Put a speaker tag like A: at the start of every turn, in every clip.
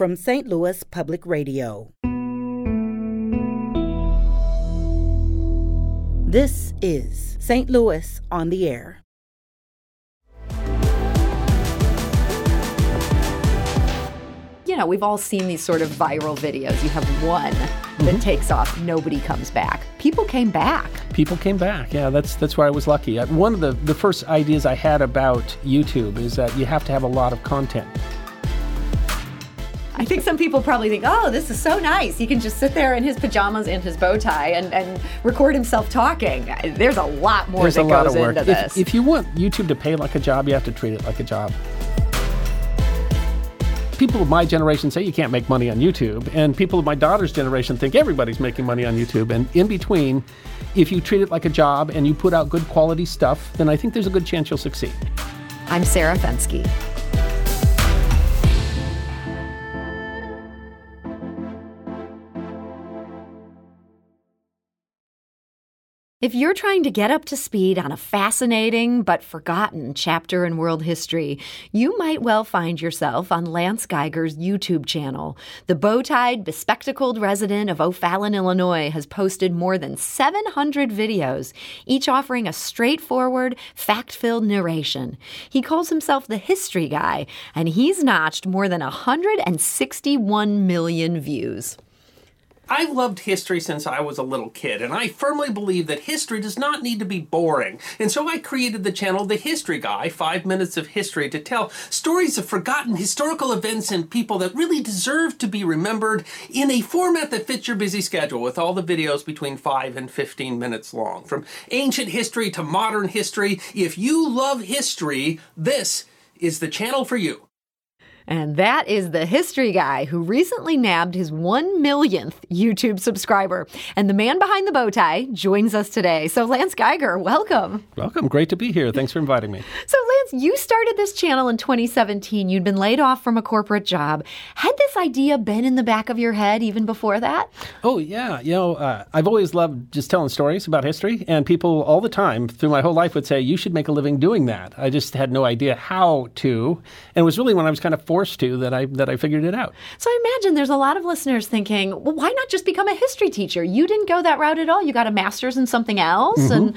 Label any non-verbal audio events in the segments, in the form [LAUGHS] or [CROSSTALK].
A: from St. Louis Public Radio. This is St. Louis on the Air.
B: You know, we've all seen these sort of viral videos. You have one that takes off, nobody comes back. People came back.
C: People came back. Yeah, that's that's where I was lucky. Uh, One of the the first ideas I had about YouTube is that you have to have a lot of content.
B: I think some people probably think, oh, this is so nice. He can just sit there in his pajamas and his bow tie and, and record himself talking. There's a lot more
C: There's
B: that
C: a lot
B: goes
C: of work.
B: into this.
C: If, if you want YouTube to pay like a job, you have to treat it like a job. People of my generation say you can't make money on YouTube, and people of my daughter's generation think everybody's making money on YouTube. And in between, if you treat it like a job and you put out good quality stuff, then I think there's a good chance you'll succeed.
B: I'm Sarah Fenske. If you're trying to get up to speed on a fascinating but forgotten chapter in world history, you might well find yourself on Lance Geiger's YouTube channel. The bow tied, bespectacled resident of O'Fallon, Illinois, has posted more than 700 videos, each offering a straightforward, fact filled narration. He calls himself the History Guy, and he's notched more than 161 million views.
D: I've loved history since I was a little kid, and I firmly believe that history does not need to be boring. And so I created the channel The History Guy, five minutes of history, to tell stories of forgotten historical events and people that really deserve to be remembered in a format that fits your busy schedule, with all the videos between five and 15 minutes long. From ancient history to modern history, if you love history, this is the channel for you.
B: And that is the history guy who recently nabbed his one millionth YouTube subscriber. And the man behind the bow tie joins us today. So, Lance Geiger, welcome.
C: Welcome. Great to be here. Thanks for inviting me.
B: So, Lance, you started this channel in 2017. You'd been laid off from a corporate job. Had this idea been in the back of your head even before that?
C: Oh, yeah. You know, uh, I've always loved just telling stories about history, and people all the time through my whole life would say, You should make a living doing that. I just had no idea how to. And it was really when I was kind of forced to that I, that I figured it out.
B: So, I imagine there's a lot of listeners thinking, well, why not just become a history teacher? You didn't go that route at all. You got a master's in something else, and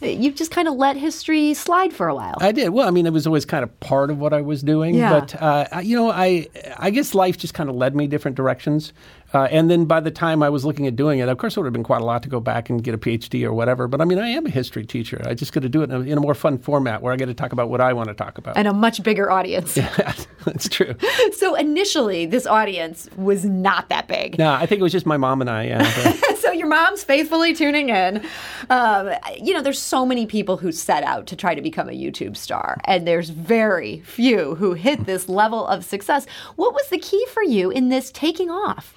B: you just kind of let history slide for a while.
C: I did. Well, I mean, it was always kind of part of what I was doing.
B: Yeah.
C: But, uh, you know, I, I guess life just kind of led me different directions. Uh, and then by the time I was looking at doing it, of course, it would have been quite a lot to go back and get a PhD or whatever. But I mean, I am a history teacher. I just got to do it in a, in a more fun format where I get to talk about what I want to talk about.
B: and a much bigger audience. [LAUGHS]
C: Yeah, That's true. [LAUGHS]
B: So initially, this audience was not that big.
C: No, I think it was just my mom and I. Yeah, [LAUGHS]
B: so your mom's faithfully tuning in. Um, you know, there's so many people who set out to try to become a YouTube star, and there's very few who hit this level of success. What was the key for you in this taking off?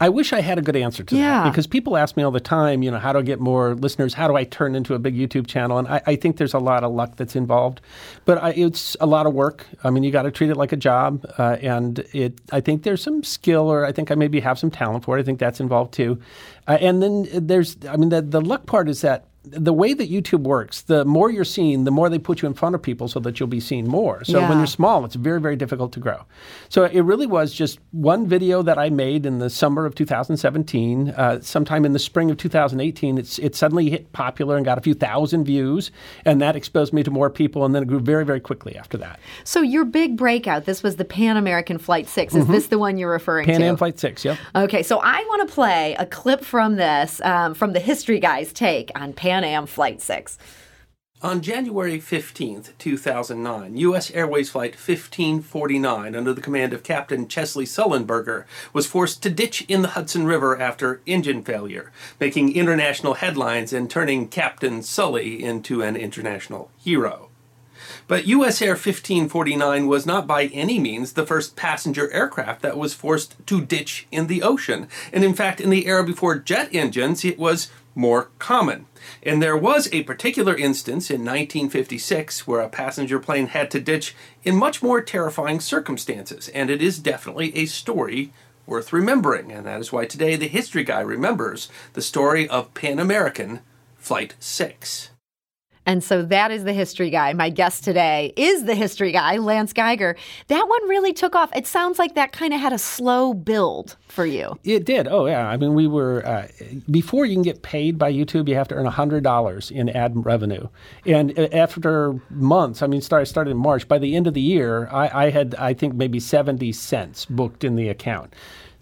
C: I wish I had a good answer to
B: Yeah.
C: that because people ask me all the time, you know, how do I get more listeners? How do I turn into a big YouTube channel? And I, I think there's a lot of luck that's involved, but I, it's a lot of work. I mean, you got to treat it like a job, uh, and it. I think there's some skill, or I think I maybe have some talent for it. I think that's involved too. Uh, and then there's, I mean, the the luck part is that the way that YouTube works, the more you're seen, the more they put you in front of people so that you'll be seen more. So
B: Yeah.
C: when you're small, it's very, very difficult to grow. So it really was just one video that I made in the summer of 2017. Uh, sometime in the spring of 2018, it's, it suddenly hit popular and got a few thousand views, and that exposed me to more people, and then it grew very, very quickly after that.
B: So your big breakout, this was the Pan American Flight 6. Is this the one you're referring
C: Pan
B: to?
C: Pan Am Flight 6, yep.
B: Okay, so I want to play a clip from this, um, from the History Guy's take on Pan Am Flight 6.
D: On January 15th, 2009, U.S. Airways Flight 1549, under the command of Captain Chesley Sullenberger, was forced to ditch in the Hudson River after engine failure, making international headlines and turning Captain Sully into an international hero. But US Air 1549 was not by any means the first passenger aircraft that was forced to ditch in the ocean. And in fact, in the era before jet engines, it was more common. And there was a particular instance in 1956 where a passenger plane had to ditch in much more terrifying circumstances, and it is definitely a story worth remembering. And that is why today the History Guy remembers the story of Pan American Flight 6.
B: And so that is the history guy. My guest today is the history guy, Lance Geiger. That one really took off. It sounds like that kind of had a slow build for you.
C: It did. Oh, yeah. I mean, we were, uh, before you can get paid by YouTube, you have to earn $100 in ad revenue. And uh, after months, I mean, started, started in March, by the end of the year, I, I had, I think, maybe 70 cents booked in the account.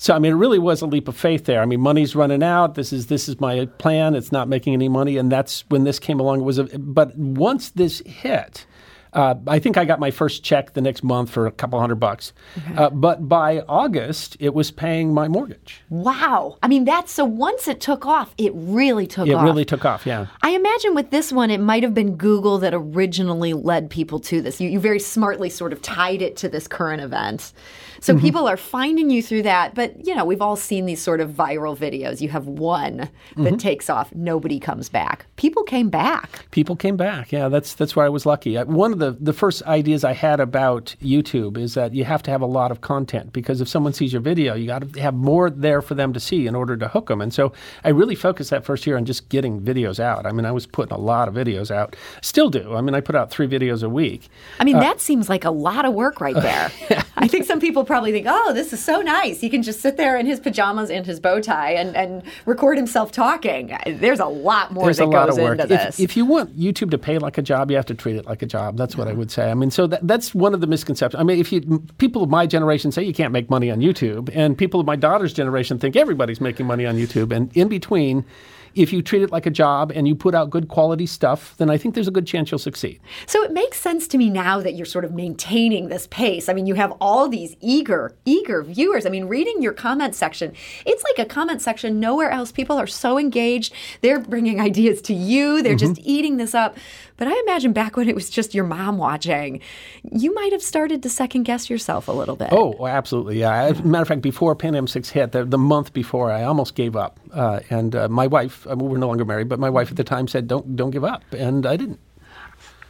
C: So I mean, it really was a leap of faith there. I mean, money's running out. This is this is my plan. It's not making any money, and that's when this came along. It was a, but once this hit, uh, I think I got my first check the next month for a couple hundred bucks. Okay. Uh, but by August, it was paying my mortgage.
B: Wow. I mean, that's so once it took off, it really took
C: it
B: off.
C: It really took off, yeah.
B: I imagine with this one, it might have been Google that originally led people to this. You, you very smartly sort of tied it to this current event. So mm-hmm. people are finding you through that. But, you know, we've all seen these sort of viral videos. You have one that mm-hmm. takes off, nobody comes back. People came back.
C: People came back. Yeah, that's that's where I was lucky. One of the, the first ideas I had about YouTube is that you have to have a lot of content because if someone sees your video, you got to have more there for them to see in order to hook them. And so I really focused that first year on just getting videos out. I mean, I was putting a lot of videos out. Still do. I mean, I put out three videos a week.
B: I mean, uh, that seems like a lot of work right there. [LAUGHS] yeah. I think some people probably think, oh, this is so nice. He can just sit there in his pajamas and his bow tie and, and record himself talking. There's a lot more
C: There's
B: that
C: a lot
B: goes
C: of work.
B: into this.
C: If, if, you want YouTube to pay like a job, you have to treat it like a job. That's what I would say. I mean, so that, that's one of the misconceptions. I mean, if you people of my generation say you can't make money on YouTube, and people of my daughter's generation think everybody's making money on YouTube, and in between if you treat it like a job and you put out good quality stuff, then I think there's a good chance you'll succeed.
B: So it makes sense to me now that you're sort of maintaining this pace. I mean, you have all these eager, eager viewers. I mean, reading your comment section, it's like a comment section nowhere else. People are so engaged. They're bringing [LAUGHS] ideas to you, they're mm-hmm. just eating this up. But I imagine back when it was just your mom watching, you might have started to second guess yourself a little bit.
C: Oh, absolutely. Yeah. As a matter of fact, before Pan Am 6 hit, the, the month before, I almost gave up. Uh, and uh, my wife, uh, we were no longer married, but my wife at the time said, "Don't don't give up," and I didn't.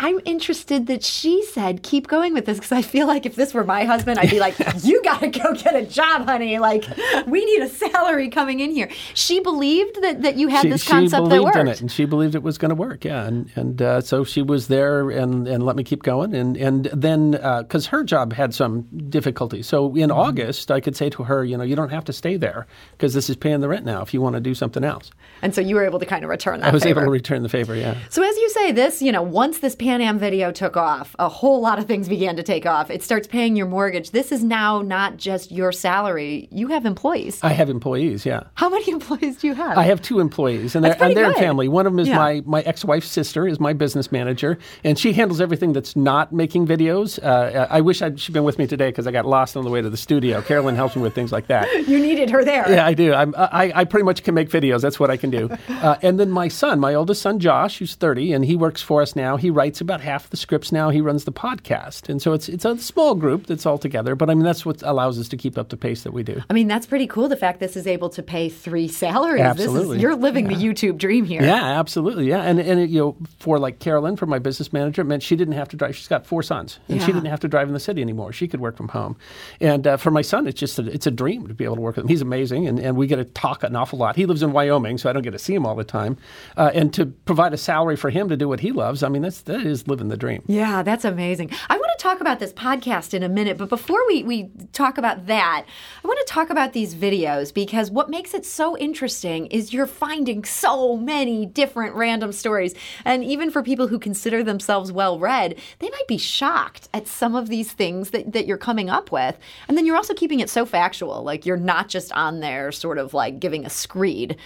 B: I'm interested that she said, keep going with this because I feel like if this were my husband, I'd be like, [LAUGHS] you got to go get a job, honey. Like, we need a salary coming in here. She believed that, that you had
C: she,
B: this concept
C: that
B: worked.
C: in it, and she believed it was going to work. Yeah. And, and uh, so she was there and, and let me keep going. And, and then, because uh, her job had some difficulty. So in mm-hmm. August, I could say to her, you know, you don't have to stay there because this is paying the rent now if you want to do something else.
B: And so you were able to kind of return that
C: I was
B: favor.
C: able to return the favor, yeah.
B: So as you say, this, you know, once this Pan Am video took off, a whole lot of things began to take off. It starts paying your mortgage. This is now not just your salary. You have employees.
C: I have employees, yeah.
B: How many [LAUGHS] employees do you have?
C: I have two employees, and
B: they're,
C: and they're family. One of them is yeah. my, my ex wife's sister, is my business manager, and she handles everything that's not making videos. Uh, I wish I'd, she'd been with me today because I got lost on the way to the studio. Carolyn helps me with things like that. [LAUGHS]
B: You needed her there.
C: Yeah, I do. I'm, I, I pretty much can make videos. That's what I can do. Uh, and then my son, my oldest son, Josh, who's 30, and he works for us now. He writes about half the scripts now. He runs the podcast. And so it's it's a small group that's all together, but I mean that's what allows us to keep up the pace that we do.
B: I mean that's pretty cool. The fact this is able to pay three salaries.
C: Absolutely,
B: is, you're living yeah. the YouTube dream here.
C: Yeah, absolutely. Yeah, and and it, you know for like Carolyn, for my business manager, it meant she didn't have to drive. She's got four sons, and yeah. she didn't have to drive in the city anymore. She could work from home. And uh, for my son, it's just a, it's a dream to be able to work with him. He's amazing, and, and we get to talk an awful lot. He lives in Wyoming, so I don't get to see him all the time. Uh, and to provide a salary for him to do what he loves, I mean that's that is living the dream.
B: Yeah, that's amazing. I want to talk about this podcast in a minute, but before we, we talk about that, I want to talk about these videos because what makes it so interesting is you're finding so many different random stories. And even for people who consider themselves well read, they might be shocked at some of these things that, that you're coming up with. And then you're also keeping it so factual, like you're not just on there sort of like giving a screed.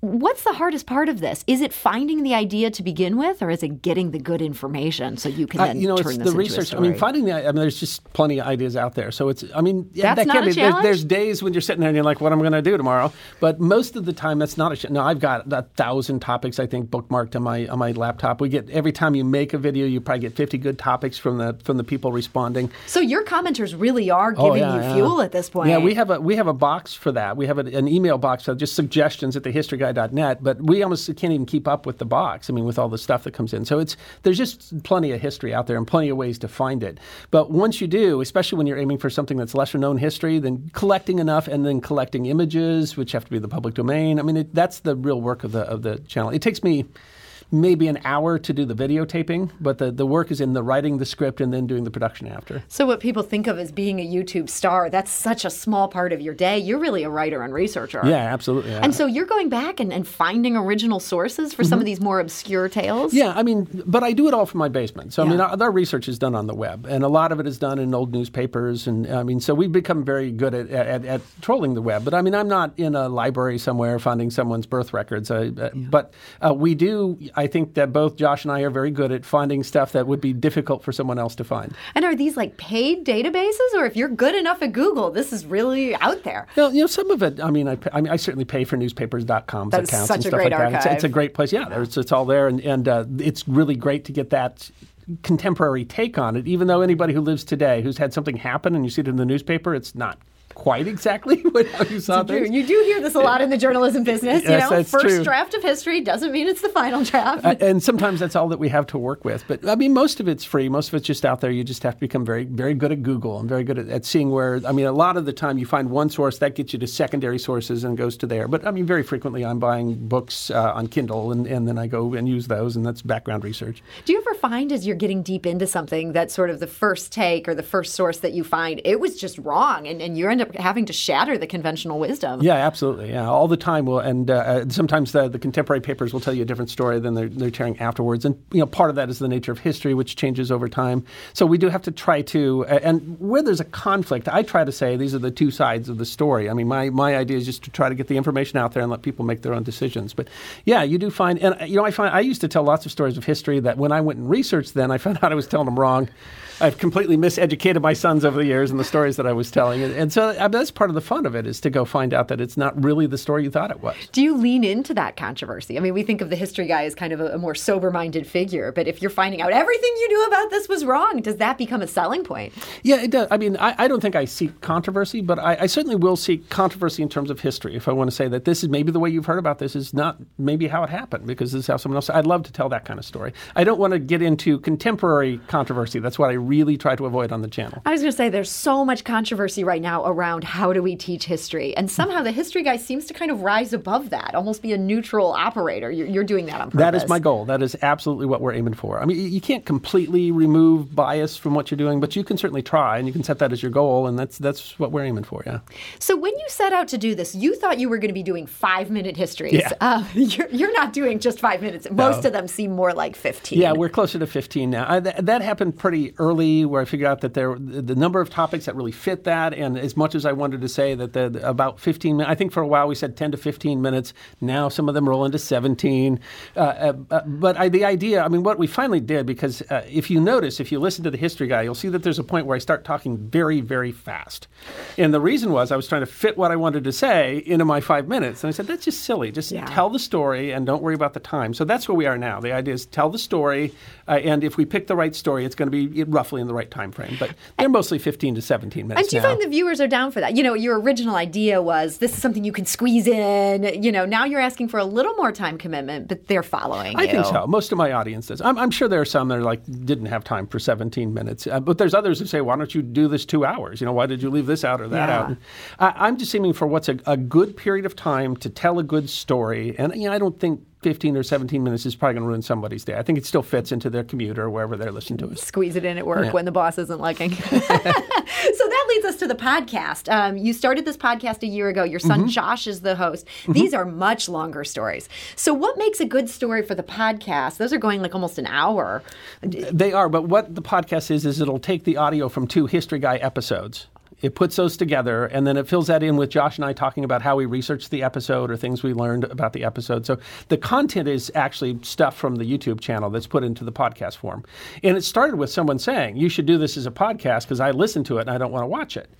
B: What's the hardest part of this? Is it finding the idea to begin with, or is it getting the good information so you can then
C: uh, you know,
B: turn
C: it's
B: this
C: the research. I mean, finding the. I mean, there's just plenty of ideas out there. So it's. I mean,
B: that's
C: that
B: not
C: can
B: a
C: be. There's, there's, days when you're sitting there and you're like, "What am I going to do tomorrow?" But most of the time, that's not a. Sh- no, I've got a thousand topics I think bookmarked on my on my laptop. We get every time you make a video, you probably get 50 good topics from the from the people responding.
B: So your commenters really are oh, giving
C: oh, yeah,
B: you
C: yeah.
B: fuel at this point.
C: Yeah, we have a we have a box for that. We have a, an email box of just suggestions at But we almost can't even keep up with the box. I mean, with all the stuff that comes in. So it's there's just plenty of history out there and plenty of ways to find it. But once you do, especially when you're aiming for something that's lesser known history, then collecting enough and then collecting images, which have to be the public domain. I mean, it, that's the real work of the of the channel. It takes me maybe an hour to do the videotaping, but the, the work is in the writing the script and then doing the production after.
B: So, what people think of as being a YouTube star, that's such a small part of your day. You're really a writer and researcher.
C: Yeah, absolutely. yeah.
B: And so you're going back and, and finding original sources for some of these more obscure tales?
C: Mm-hmm. Yeah, I mean, but I do it all from my basement. So I mean, our, our research is done on the web, and a lot of it is done in old newspapers, and I mean, so we've become very good at, at, at trolling the web. But I mean, I'm not in a library somewhere finding someone's birth records. I, uh, But uh, we do. I think that both Josh and I are very good at finding stuff that would be difficult for someone else to find.
B: And are these like paid databases? Or if you're good enough at Google, this is really out there?
C: Well, you know, some of it. I mean, I, I mean, I certainly pay for newspapers.com's
B: That's
C: accounts and stuff like that. It's, it's a great place. Yeah, it's all there, and and uh, it's really great to get that contemporary take on it. Even though anybody who lives today who's had something happen and you see it in the newspaper, it's not quite exactly [LAUGHS] what how you saw
B: You,
C: things.
B: you do hear this a lot in the journalism business.
C: Yes,
B: you know, first
C: true.
B: draft of history doesn't mean it's the final draft.
C: Uh, and sometimes that's all that we have to work with. But I mean, most of it's free. Most of it's just out there. You just have to become very, very good at Google and very good at, at seeing where. I mean, a lot of the time you find one source that gets you to secondary sources and goes to there. But I mean, very frequently I'm buying books uh, on Kindle and, and then I go and use those, and that's background research.
B: Do you ever find as you're getting deep into something that sort of the first take or the first source that you find, it was just wrong and, and you end up having to shatter the conventional wisdom?
C: Yeah, absolutely. Yeah, all the time. Will and uh, uh, sometimes the, the contemporary papers will tell you a different story than they're, they're telling afterwards. And you know, part of that is the nature of history, which changes over time. So we do have to try to. And where there's a conflict, I try to say these are the two sides of the story. I mean, my my idea is just to try to get the information out there and let people make their own decisions. But yeah, you do find, and you know, I find I used to tell lots of stories of history that when I went and researched, then I found [LAUGHS] out I was telling them wrong. I've completely miseducated my sons over the years in the stories that I was telling, and, and so I mean, that's part of the fun of it is to go find out that it's not really the story you thought it was.
B: Do you lean into that controversy? I mean, we think of the history guy as kind of a, a more sober minded figure, but if you're finding out everything you knew about this was wrong, does that become a selling point?
C: Yeah, it does. I mean, I, I don't think I seek controversy, but I, I certainly will seek controversy in terms of history. If I want to say that this is maybe the way you've heard about this is not maybe how it happened, because this is how someone else. I'd love to tell that kind of story. I don't want to get into contemporary controversy. That's what I really try to avoid on the channel.
B: I was going to say there's so much controversy right now around how do we teach history, and somehow the history guy seems to kind of rise above that, almost be a neutral operator. You're, you're doing that on purpose.
C: That is my goal. That is absolutely what we're aiming for. I mean, you- can't completely remove bias from what you're doing, but you can certainly try, and you can set that as your goal, and that's that's what we're aiming for. Yeah.
B: So when you set out to do this, you thought you were going to be doing five minute histories.
C: Yeah.
B: Uh, [LAUGHS] you're, you're not doing just five minutes. Most of them seem more like 15.
C: Yeah, we're closer to 15 now. I, th- that happened pretty early, where I figured out that there the the number of topics that really fit that, and as much as I wanted to say that the, the- about 15 minutes, I think for a while we said 10 to 15 minutes. Now some of them roll into 17. Uh, uh, uh, but I, the idea, I mean, what we finally did, because uh, if you notice, if you listen to the history guy, you'll see that there's a point where I start talking very, very fast. And the reason was I was trying to fit what I wanted to say into my five minutes. And I said, that's just silly. Just
B: Yeah.
C: tell the story and don't worry about the time. So that's where we are now. The idea is tell the story, uh, and if we pick the right story, it's going to be roughly in the right time frame. But they're mostly 15 to 17 minutes
B: And do you
C: now.
B: find the viewers are down for that? You know, your original idea was this is something you can squeeze in. You know, now you're asking for a little more time commitment, but they're following
C: I
B: you.
C: think so. Most of my audience does. I'm, I'm sure there are some that are like didn't have time for 17 minutes, uh, but there's others who say, "Why don't you do this two hours? You know, why did you leave this out or that
B: Yeah.
C: out?" And I, I'm just aiming for what's a, a good period of time to tell a good story, and you know, I don't think 15 or 17 minutes is probably going to ruin somebody's day. I think it still fits into their commute or wherever they're listening to us.
B: Squeeze it in at work
C: Yeah.
B: when the boss isn't looking. [LAUGHS] [LAUGHS] so that leads us to the podcast. Um, you started this podcast a year ago. Your
C: Mm-hmm.
B: son Josh is the host. These are much longer stories. So, what makes a good story for the podcast? Those are going like almost an hour.
C: They are, but what the podcast is is it'll take the audio from two History Guy episodes. It puts those together, and then it fills that in with Josh and I talking about how we researched the episode or things we learned about the episode. So the content is actually stuff from the YouTube channel that's put into the podcast form. And it started with someone saying, You should do this as a podcast because I listen to it and I don't want to watch it.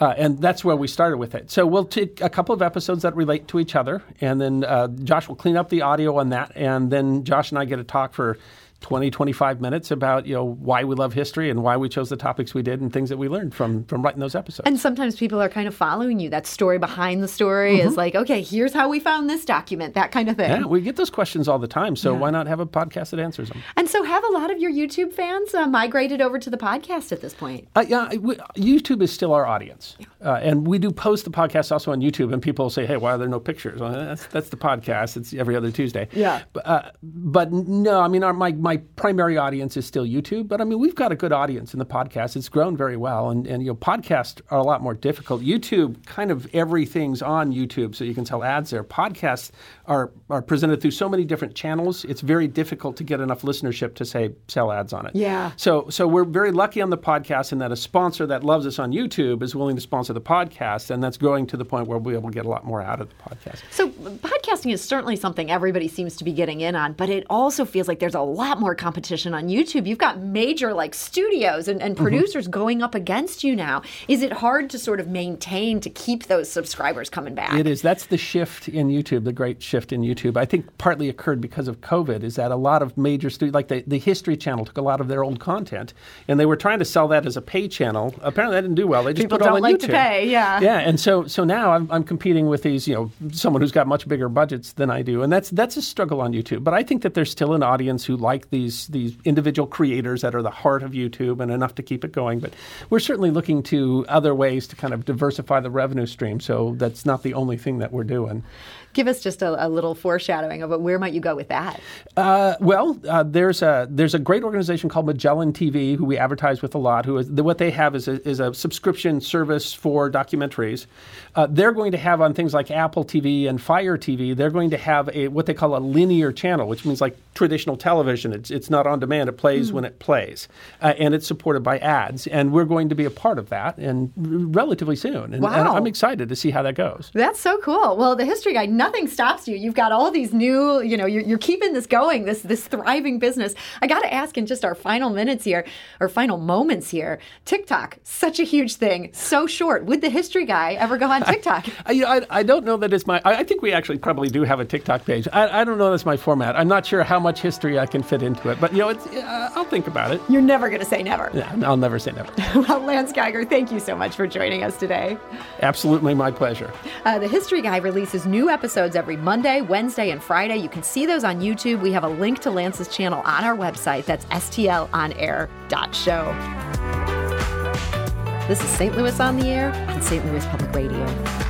C: Uh, and that's where we started with it. So we'll take a couple of episodes that relate to each other, and then uh, Josh will clean up the audio on that, and then Josh and I get to talk for 20, 25 minutes about you know why we love history and why we chose the topics we did and things that we learned from from writing those episodes.
B: And sometimes people are kind of following you. That story behind the story mm-hmm. is like, okay, here's how we found this document, that kind of thing.
C: Yeah, we get those questions all the time. So yeah. why not have a podcast that answers them?
B: And so, have a lot of your YouTube fans uh, migrated over to the podcast at this point?
C: Uh, yeah, we, YouTube is still our audience, yeah. uh, and we do post the podcast also on YouTube. And people say, "Hey, why are there no pictures?" Well, that's that's the podcast. It's every other Tuesday.
B: Yeah.
C: But, uh, but no, I mean, our, my my primary audience is still YouTube. But I mean, we've got a good audience in the podcast. It's grown very well, and and you know, podcasts are a lot more difficult. YouTube, kind of everything's on YouTube, so you can sell ads there. Podcasts are are presented through so many different channels. It's very difficult to get enough listenership to say sell ads on it.
B: Yeah.
C: So so we're very lucky on the podcast in that a sponsor that loves us on YouTube is willing to sponsor the podcast, and that's growing to the point where we'll be able to get a lot more out of the podcast.
B: So podcasting is certainly something everybody seems to be getting in on, but it also feels like there's a lot more competition on YouTube. You've got major like studios and, and mm-hmm. producers mm-hmm. going up against you now. Is it hard to sort of maintain to keep those subscribers coming back?
C: It is. That's the shift in YouTube, the great shift in YouTube. I think partly occurred because of COVID, is that a lot of major studios, like the, the History Channel, took a lot of their old content and they were trying to sell that as a pay channel. Apparently, that didn't do well. They just
B: People
C: put it
B: don't
C: on
B: like
C: YouTube.
B: to pay, yeah.
C: Yeah, and so so now I'm, I'm competing with these, you know, someone who's got much bigger budgets than I do, and that's that's a struggle on YouTube. But I think that there's still an audience who like these these individual creators that are the heart of YouTube and enough to keep it going. But we're certainly looking to other ways to kind of diversify the revenue stream. So that's not the only thing that we're doing.
B: Give us just a, a little foreshadowing of it. Where might you go with that?
C: Uh, well, uh, there's a there's a great organization called Magellan TV who we advertise with a lot. Who is what they have is a, is a subscription service for documentaries. Uh, they're going to have on things like Apple TV and Fire TV. They're going to have a what they call a linear channel, which means like traditional television. It's it's not on demand. It plays mm. when it plays, uh, and it's supported by ads. And we're going to be a part of that, and relatively soon. And,
B: wow.
C: and I'm excited to see how that goes.
B: That's so cool. Well, the history guy nothing stops you. You've got all these new, you know, you're, you're keeping this going, this this thriving business. I got to ask in just our final minutes here, or final moments here, TikTok, such a huge thing, so short. Would the history guy ever go on [LAUGHS] TikTok?
C: I, I, I don't know that it's my. I, I, think we actually probably do have a TikTok page. I, I don't know that's my format. I'm not sure how much history I can fit into it, but you know, it's, uh, I'll think about it.
B: You're never going to say never.
C: Yeah, I'll never say never. [LAUGHS]
B: well, Lance Geiger, thank you so much for joining us today.
C: Absolutely, my pleasure.
B: Uh, the History Guy releases new episodes every every Monday, Wednesday, and Friday. You can see those on YouTube. We have a link to Lance's channel on our website. That's stlonair.show. This is St. Louis on the Air on St. Louis Public Radio.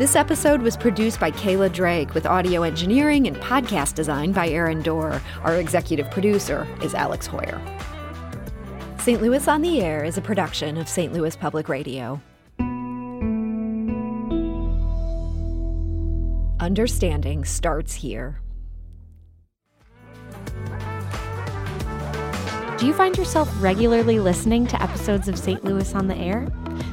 B: This episode was produced by Kayla Drake with audio engineering and podcast design by Aaron Dorr. Our executive producer is Alex Heuer. St. Louis on the Air is a production of St. Louis Public Radio. Understanding starts here.
E: Do you find yourself regularly listening to episodes of St. Louis on the Air?